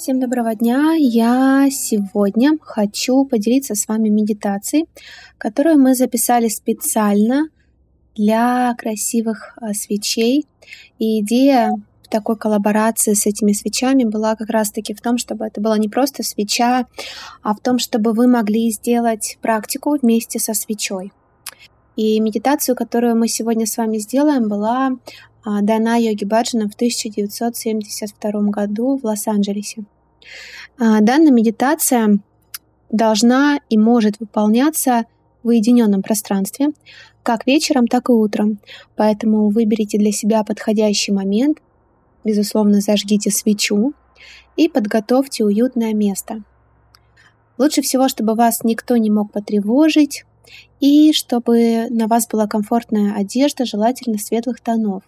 Всем доброго дня! Я сегодня хочу поделиться с вами медитацией, которую мы записали специально для красивых а, свечей. И идея такой коллаборации с этими свечами была как раз-таки в том, чтобы это была не просто свеча, а в том, чтобы вы могли сделать практику вместе со свечой. И медитацию, которую мы сегодня с вами сделаем, была а, дана Йоги Баджаном в 1972 году в Лос-Анджелесе. А, данная медитация должна и может выполняться в уединенном пространстве, как вечером, так и утром. Поэтому выберите для себя подходящий момент, безусловно, зажгите свечу и подготовьте уютное место. Лучше всего, чтобы вас никто не мог потревожить, и чтобы на вас была комфортная одежда, желательно светлых тонов.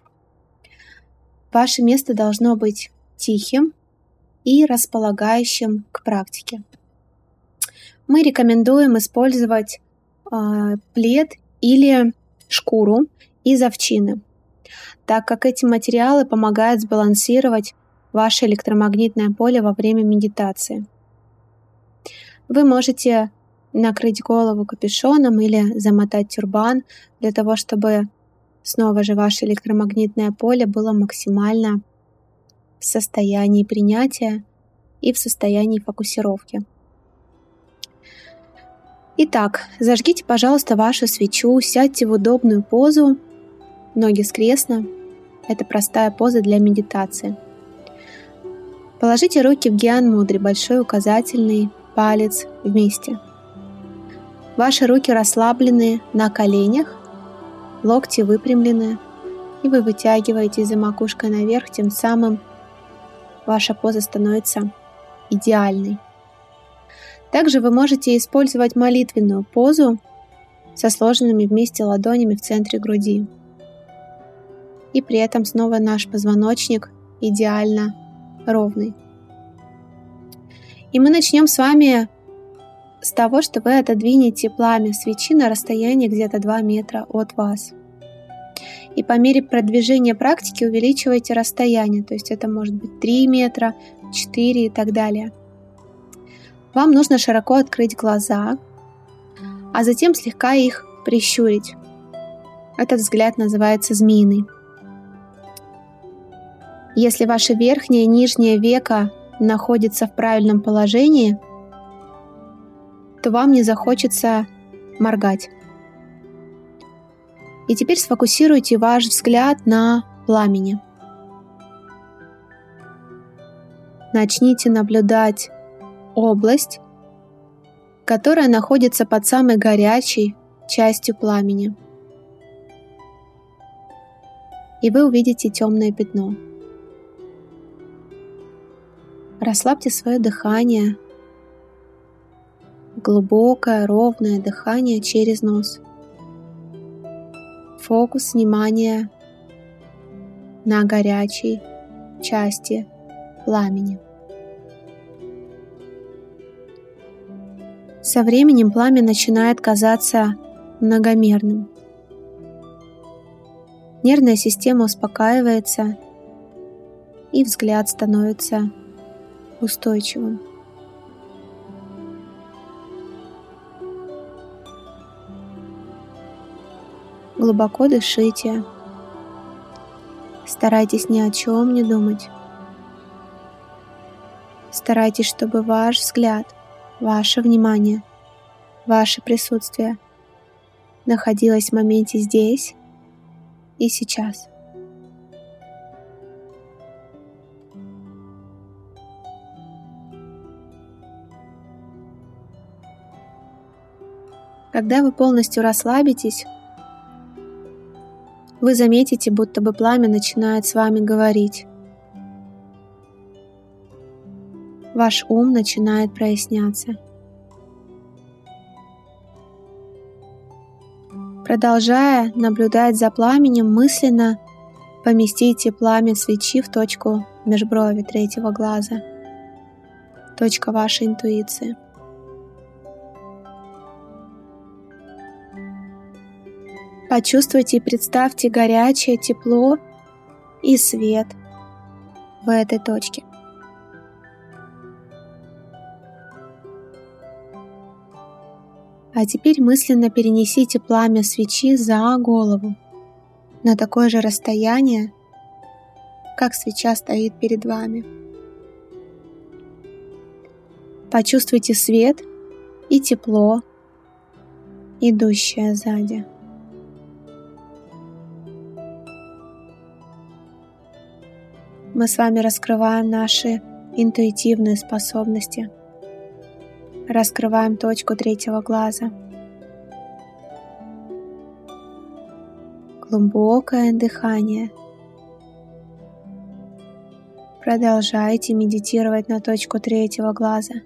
Ваше место должно быть тихим и располагающим к практике. Мы рекомендуем использовать э, плед или шкуру из овчины, так как эти материалы помогают сбалансировать ваше электромагнитное поле во время медитации. Вы можете накрыть голову капюшоном или замотать тюрбан для того, чтобы Снова же ваше электромагнитное поле было максимально в состоянии принятия и в состоянии фокусировки. Итак, зажгите, пожалуйста, вашу свечу, сядьте в удобную позу, ноги скрестно. Это простая поза для медитации. Положите руки в гиан мудри, большой указательный палец вместе. Ваши руки расслаблены на коленях, локти выпрямлены, и вы вытягиваетесь за макушкой наверх, тем самым ваша поза становится идеальной. Также вы можете использовать молитвенную позу со сложенными вместе ладонями в центре груди. И при этом снова наш позвоночник идеально ровный. И мы начнем с вами с того, что вы отодвинете пламя свечи на расстояние где-то 2 метра от вас. И по мере продвижения практики увеличивайте расстояние, то есть это может быть 3 метра, 4 и так далее. Вам нужно широко открыть глаза, а затем слегка их прищурить. Этот взгляд называется змеиный. Если ваше верхнее и нижнее веко находится в правильном положении – то вам не захочется моргать. И теперь сфокусируйте ваш взгляд на пламени. Начните наблюдать область, которая находится под самой горячей частью пламени. И вы увидите темное пятно. Расслабьте свое дыхание – глубокое ровное дыхание через нос. Фокус внимания на горячей части пламени. Со временем пламя начинает казаться многомерным. Нервная система успокаивается, и взгляд становится устойчивым. Глубоко дышите. Старайтесь ни о чем не думать. Старайтесь, чтобы ваш взгляд, ваше внимание, ваше присутствие находилось в моменте здесь и сейчас. Когда вы полностью расслабитесь, вы заметите, будто бы пламя начинает с вами говорить. Ваш ум начинает проясняться. Продолжая наблюдать за пламенем, мысленно поместите пламя свечи в точку межброви третьего глаза, точка вашей интуиции. Почувствуйте и представьте горячее тепло и свет в этой точке. А теперь мысленно перенесите пламя свечи за голову на такое же расстояние, как свеча стоит перед вами. Почувствуйте свет и тепло, идущее сзади. Мы с вами раскрываем наши интуитивные способности. Раскрываем точку третьего глаза. Глубокое дыхание. Продолжайте медитировать на точку третьего глаза.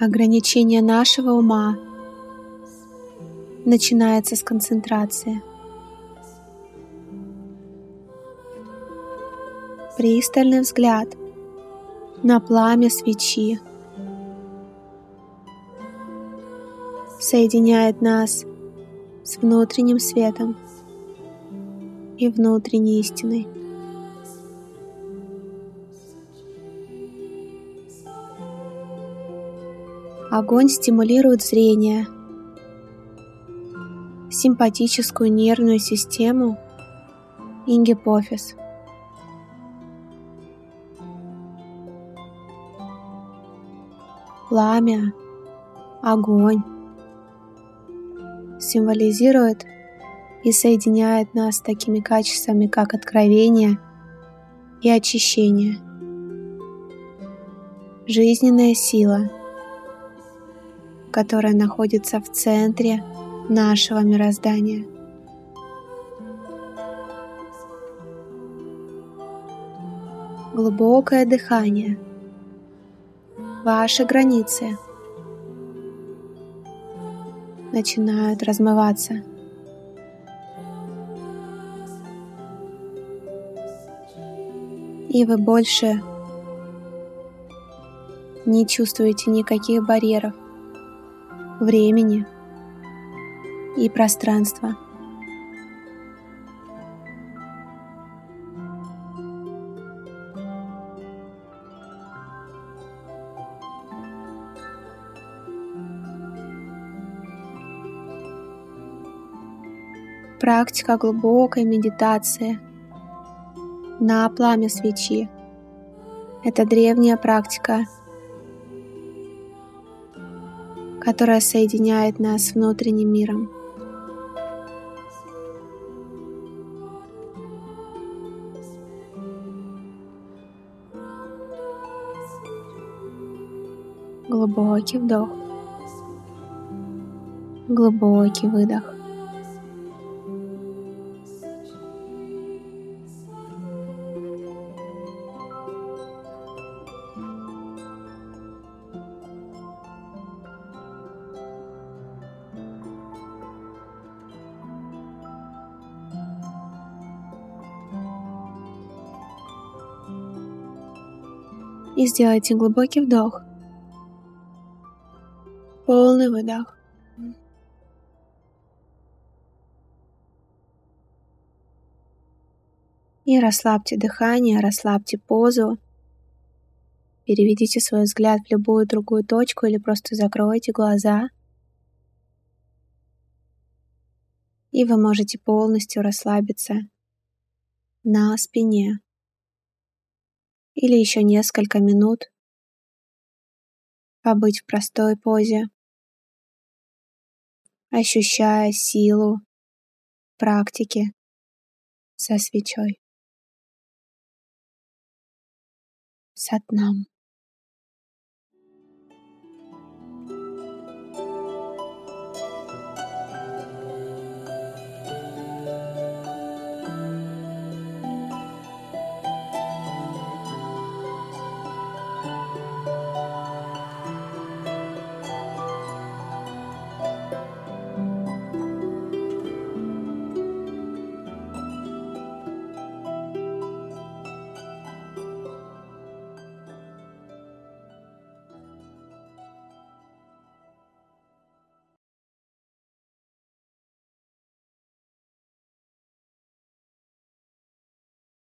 Ограничение нашего ума начинается с концентрации. Пристальный взгляд на пламя свечи соединяет нас с внутренним светом и внутренней истиной. Огонь стимулирует зрение, симпатическую нервную систему. И гипофиз. Пламя, огонь. Символизирует и соединяет нас с такими качествами, как откровение и очищение, жизненная сила – которая находится в центре нашего мироздания. Глубокое дыхание. Ваши границы начинают размываться. И вы больше не чувствуете никаких барьеров времени и пространства. Практика глубокой медитации на пламя свечи. Это древняя практика которая соединяет нас с внутренним миром. Глубокий вдох. Глубокий выдох. И сделайте глубокий вдох. Полный выдох. И расслабьте дыхание, расслабьте позу. Переведите свой взгляд в любую другую точку или просто закройте глаза. И вы можете полностью расслабиться на спине или еще несколько минут побыть в простой позе, ощущая силу практики со свечой. Сатнам.